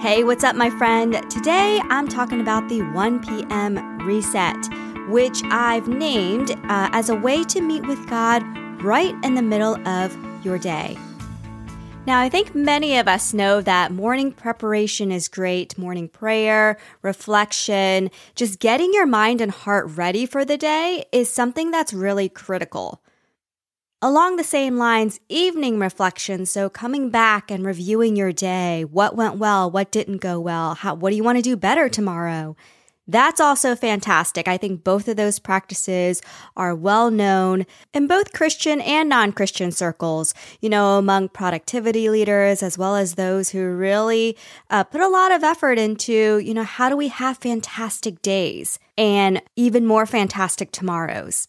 Hey, what's up, my friend? Today I'm talking about the 1 p.m. reset, which I've named uh, as a way to meet with God right in the middle of your day. Now, I think many of us know that morning preparation is great. Morning prayer, reflection, just getting your mind and heart ready for the day is something that's really critical. Along the same lines, evening reflection. So coming back and reviewing your day. What went well? What didn't go well? How, what do you want to do better tomorrow? That's also fantastic. I think both of those practices are well known in both Christian and non Christian circles, you know, among productivity leaders, as well as those who really uh, put a lot of effort into, you know, how do we have fantastic days and even more fantastic tomorrows?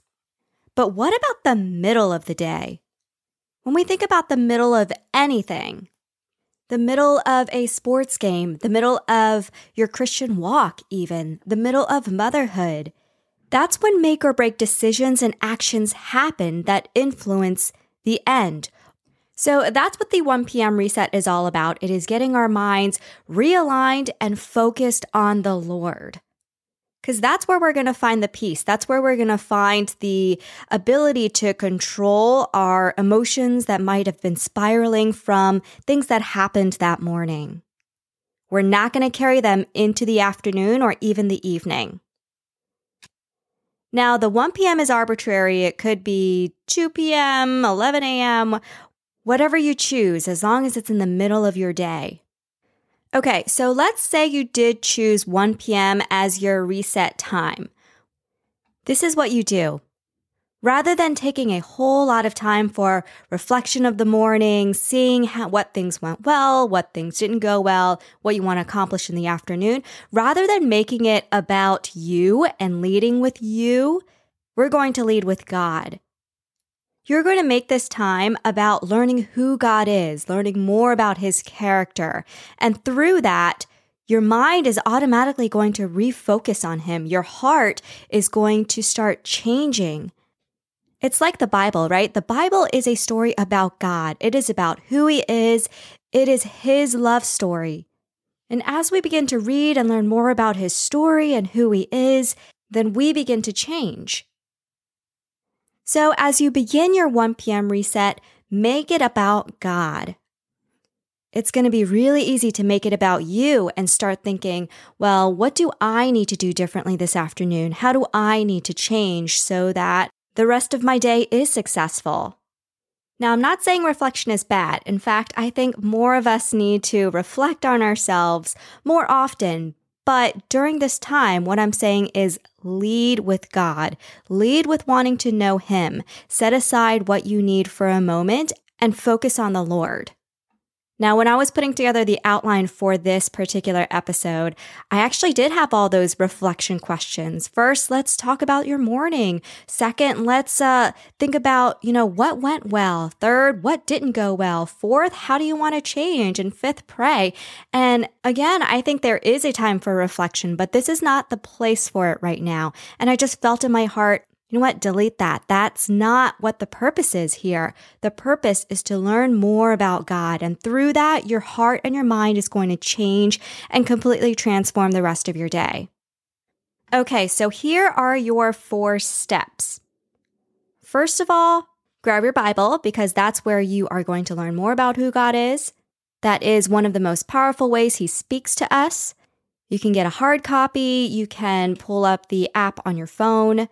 But what about the middle of the day? When we think about the middle of anything, the middle of a sports game, the middle of your Christian walk, even, the middle of motherhood, that's when make or break decisions and actions happen that influence the end. So that's what the 1 p.m. reset is all about. It is getting our minds realigned and focused on the Lord because that's where we're going to find the peace. That's where we're going to find the ability to control our emotions that might have been spiraling from things that happened that morning. We're not going to carry them into the afternoon or even the evening. Now, the 1 p.m. is arbitrary. It could be 2 p.m., 11 a.m., whatever you choose, as long as it's in the middle of your day. Okay, so let's say you did choose 1 p.m. as your reset time. This is what you do. Rather than taking a whole lot of time for reflection of the morning, seeing how, what things went well, what things didn't go well, what you want to accomplish in the afternoon, rather than making it about you and leading with you, we're going to lead with God. You're going to make this time about learning who God is, learning more about his character. And through that, your mind is automatically going to refocus on him. Your heart is going to start changing. It's like the Bible, right? The Bible is a story about God. It is about who he is. It is his love story. And as we begin to read and learn more about his story and who he is, then we begin to change. So as you begin your 1 p.m. reset, make it about God. It's going to be really easy to make it about you and start thinking, well, what do I need to do differently this afternoon? How do I need to change so that the rest of my day is successful? Now, I'm not saying reflection is bad. In fact, I think more of us need to reflect on ourselves more often, but during this time, what I'm saying is lead with God. Lead with wanting to know Him. Set aside what you need for a moment and focus on the Lord. Now, when I was putting together the outline for this particular episode, I actually did have all those reflection questions. First, let's talk about your morning. Second, let's uh, think about, you know, what went well. Third, what didn't go well. Fourth, how do you want to change? And fifth, pray. And again, I think there is a time for reflection, but this is not the place for it right now. And I just felt in my heart, you know what? Delete that. That's not what the purpose is here. The purpose is to learn more about God. And through that, your heart and your mind is going to change and completely transform the rest of your day. Okay, so here are your four steps. First of all, grab your Bible because that's where you are going to learn more about who God is. That is one of the most powerful ways He speaks to us. You can get a hard copy, you can pull up the app on your phone.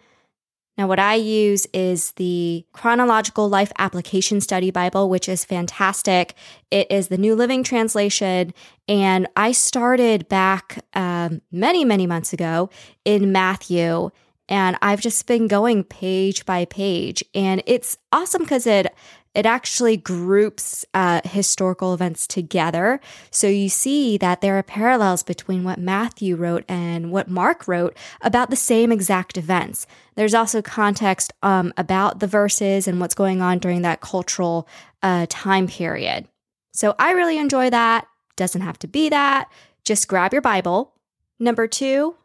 Now, what I use is the Chronological Life Application Study Bible, which is fantastic. It is the New Living Translation. And I started back um, many, many months ago in Matthew. And I've just been going page by page. And it's awesome because it it actually groups uh, historical events together. So you see that there are parallels between what Matthew wrote and what Mark wrote about the same exact events. There's also context um, about the verses and what's going on during that cultural uh, time period. So I really enjoy that. Doesn't have to be that. Just grab your Bible. Number two,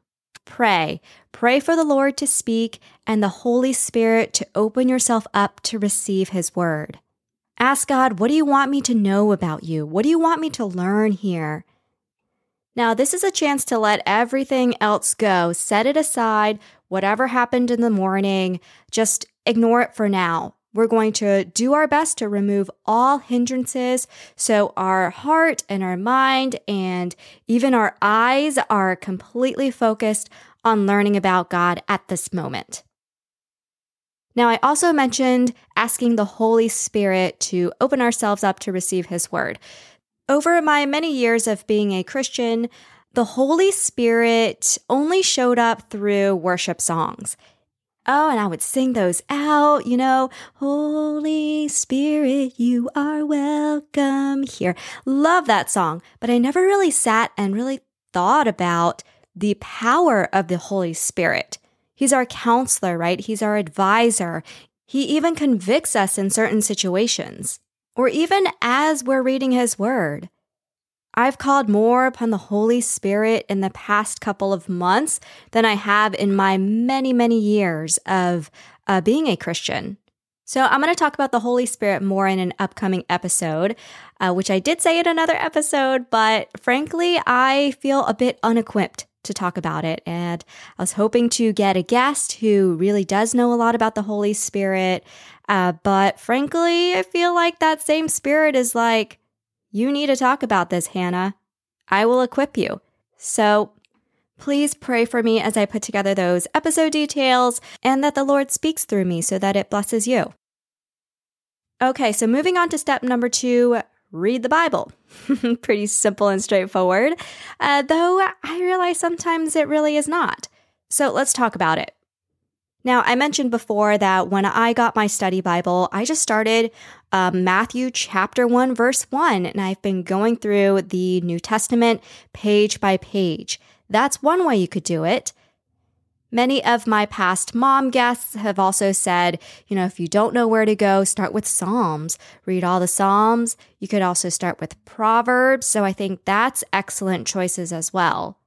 pray. Pray for the Lord to speak and the Holy Spirit to open yourself up to receive His word. Ask God, what do you want me to know about you? What do you want me to learn here? Now, this is a chance to let everything else go, set it aside, whatever happened in the morning, just ignore it for now. We're going to do our best to remove all hindrances so our heart and our mind and even our eyes are completely focused on learning about God at this moment. Now, I also mentioned asking the Holy Spirit to open ourselves up to receive His Word. Over my many years of being a Christian, the Holy Spirit only showed up through worship songs. Oh, and I would sing those out, you know, Holy Spirit, you are welcome here. Love that song, but I never really sat and really thought about the power of the Holy Spirit. He's our counselor, right? He's our advisor. He even convicts us in certain situations, or even as we're reading his word. I've called more upon the Holy Spirit in the past couple of months than I have in my many, many years of uh, being a Christian. So, I'm going to talk about the Holy Spirit more in an upcoming episode, uh, which I did say in another episode, but frankly, I feel a bit unequipped to talk about it. And I was hoping to get a guest who really does know a lot about the Holy Spirit. Uh, but frankly, I feel like that same spirit is like, you need to talk about this, Hannah. I will equip you. So please pray for me as I put together those episode details and that the Lord speaks through me so that it blesses you. Okay, so moving on to step number two read the Bible. Pretty simple and straightforward, uh, though I realize sometimes it really is not. So let's talk about it. Now, I mentioned before that when I got my study Bible, I just started uh, Matthew chapter 1, verse 1, and I've been going through the New Testament page by page. That's one way you could do it. Many of my past mom guests have also said, you know, if you don't know where to go, start with Psalms. Read all the Psalms. You could also start with Proverbs. So I think that's excellent choices as well.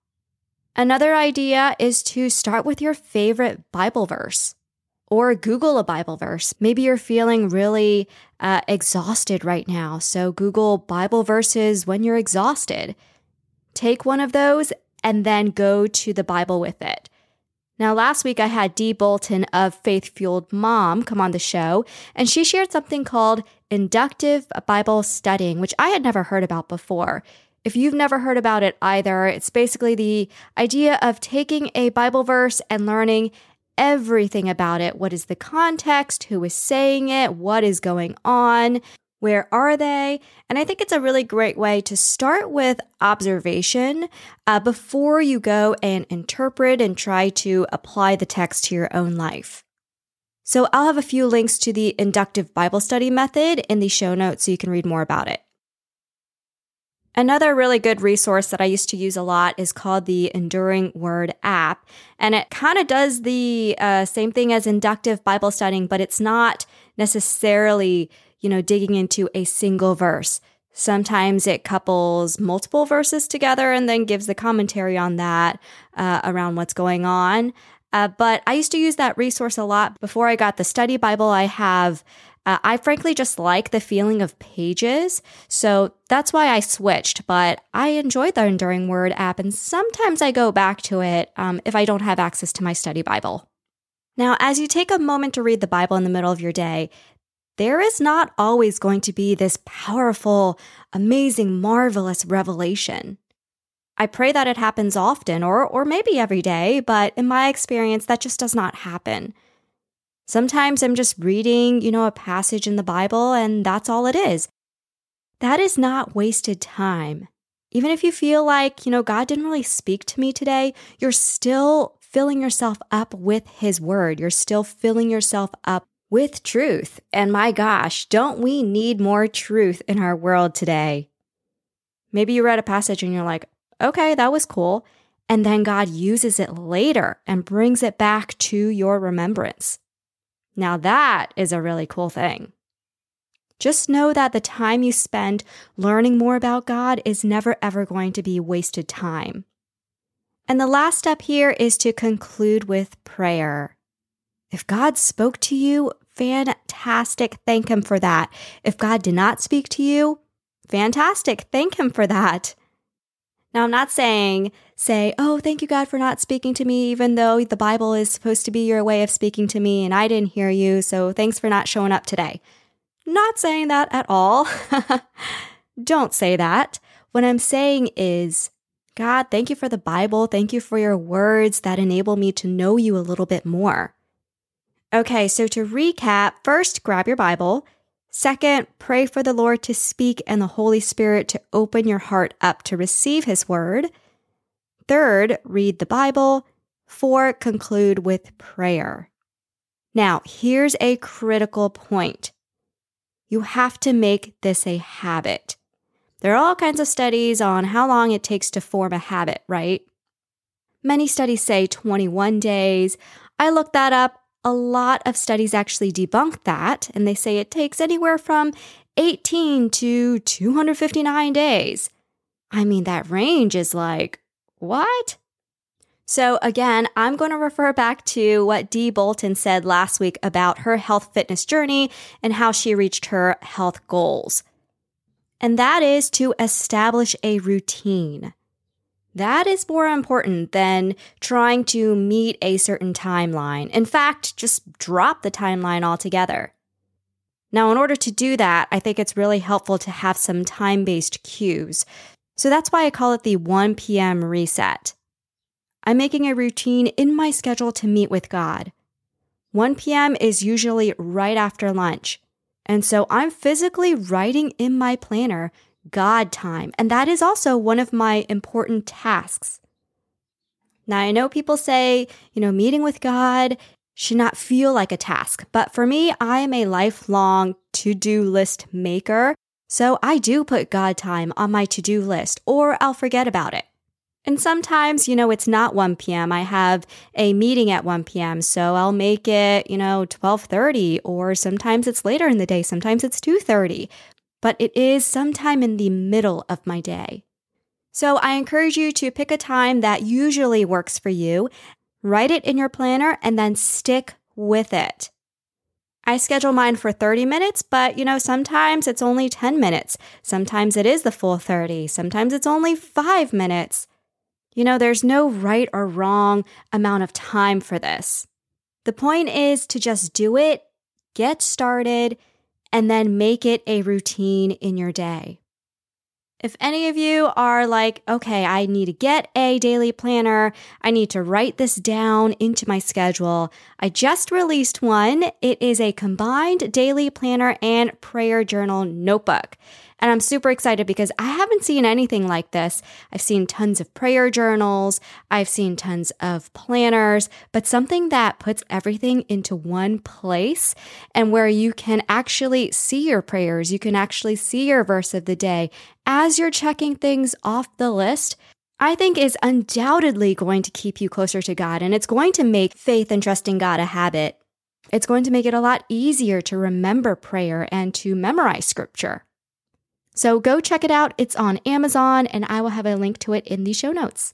Another idea is to start with your favorite Bible verse or Google a Bible verse. Maybe you're feeling really uh, exhausted right now. So Google Bible verses when you're exhausted. Take one of those and then go to the Bible with it. Now, last week I had De Bolton of Faith Fueled Mom come on the show, and she shared something called inductive Bible studying, which I had never heard about before. If you've never heard about it either, it's basically the idea of taking a Bible verse and learning everything about it. What is the context? Who is saying it? What is going on? Where are they? And I think it's a really great way to start with observation uh, before you go and interpret and try to apply the text to your own life. So I'll have a few links to the inductive Bible study method in the show notes so you can read more about it. Another really good resource that I used to use a lot is called the Enduring Word app. And it kind of does the uh, same thing as inductive Bible studying, but it's not necessarily, you know, digging into a single verse. Sometimes it couples multiple verses together and then gives the commentary on that uh, around what's going on. Uh, but I used to use that resource a lot before I got the study Bible. I have uh, I frankly just like the feeling of pages, so that's why I switched. But I enjoy the Enduring Word app, and sometimes I go back to it um, if I don't have access to my study Bible. Now, as you take a moment to read the Bible in the middle of your day, there is not always going to be this powerful, amazing, marvelous revelation. I pray that it happens often or, or maybe every day, but in my experience, that just does not happen. Sometimes I'm just reading, you know, a passage in the Bible and that's all it is. That is not wasted time. Even if you feel like, you know, God didn't really speak to me today, you're still filling yourself up with His Word. You're still filling yourself up with truth. And my gosh, don't we need more truth in our world today? Maybe you read a passage and you're like, okay, that was cool. And then God uses it later and brings it back to your remembrance. Now, that is a really cool thing. Just know that the time you spend learning more about God is never ever going to be wasted time. And the last step here is to conclude with prayer. If God spoke to you, fantastic. Thank Him for that. If God did not speak to you, fantastic. Thank Him for that. Now, I'm not saying, say, oh, thank you, God, for not speaking to me, even though the Bible is supposed to be your way of speaking to me and I didn't hear you, so thanks for not showing up today. Not saying that at all. Don't say that. What I'm saying is, God, thank you for the Bible. Thank you for your words that enable me to know you a little bit more. Okay, so to recap, first, grab your Bible. Second, pray for the Lord to speak and the Holy Spirit to open your heart up to receive His word. Third, read the Bible. Four, conclude with prayer. Now, here's a critical point. You have to make this a habit. There are all kinds of studies on how long it takes to form a habit, right? Many studies say 21 days. I looked that up. A lot of studies actually debunk that, and they say it takes anywhere from 18 to 259 days. I mean, that range is like, what? So, again, I'm going to refer back to what De Bolton said last week about her health fitness journey and how she reached her health goals and that is to establish a routine. That is more important than trying to meet a certain timeline. In fact, just drop the timeline altogether. Now, in order to do that, I think it's really helpful to have some time based cues. So that's why I call it the 1 p.m. reset. I'm making a routine in my schedule to meet with God. 1 p.m. is usually right after lunch. And so I'm physically writing in my planner God time. And that is also one of my important tasks. Now, I know people say, you know, meeting with God should not feel like a task. But for me, I am a lifelong to do list maker. So I do put God time on my to do list or I'll forget about it. And sometimes, you know, it's not 1 p.m. I have a meeting at 1 p.m. So I'll make it, you know, 12:30 or sometimes it's later in the day, sometimes it's 2:30. But it is sometime in the middle of my day. So I encourage you to pick a time that usually works for you, write it in your planner and then stick with it. I schedule mine for 30 minutes, but you know, sometimes it's only 10 minutes. Sometimes it is the full 30. Sometimes it's only 5 minutes. You know, there's no right or wrong amount of time for this. The point is to just do it, get started, and then make it a routine in your day. If any of you are like, okay, I need to get a daily planner, I need to write this down into my schedule, I just released one. It is a combined daily planner and prayer journal notebook. And I'm super excited because I haven't seen anything like this. I've seen tons of prayer journals, I've seen tons of planners, but something that puts everything into one place and where you can actually see your prayers, you can actually see your verse of the day as you're checking things off the list. I think is undoubtedly going to keep you closer to God and it's going to make faith and trusting God a habit. It's going to make it a lot easier to remember prayer and to memorize scripture. So go check it out. It's on Amazon, and I will have a link to it in the show notes.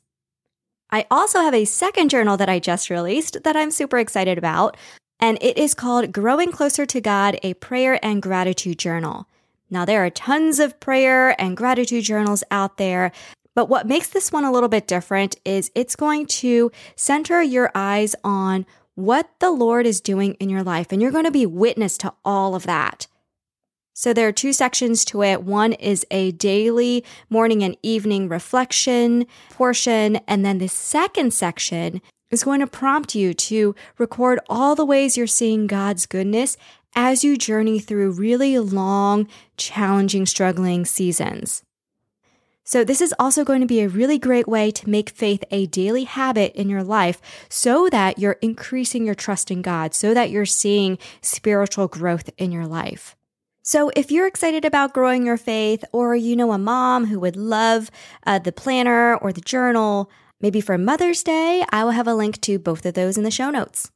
I also have a second journal that I just released that I'm super excited about, and it is called Growing Closer to God, a prayer and gratitude journal. Now, there are tons of prayer and gratitude journals out there, but what makes this one a little bit different is it's going to center your eyes on what the Lord is doing in your life, and you're going to be witness to all of that. So there are two sections to it. One is a daily morning and evening reflection portion. And then the second section is going to prompt you to record all the ways you're seeing God's goodness as you journey through really long, challenging, struggling seasons. So, this is also going to be a really great way to make faith a daily habit in your life so that you're increasing your trust in God, so that you're seeing spiritual growth in your life. So, if you're excited about growing your faith, or you know a mom who would love uh, the planner or the journal, maybe for Mother's Day, I will have a link to both of those in the show notes.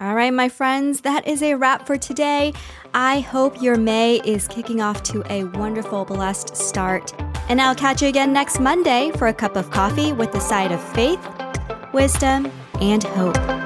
All right, my friends, that is a wrap for today. I hope your May is kicking off to a wonderful, blessed start. And I'll catch you again next Monday for a cup of coffee with a side of faith, wisdom, and hope.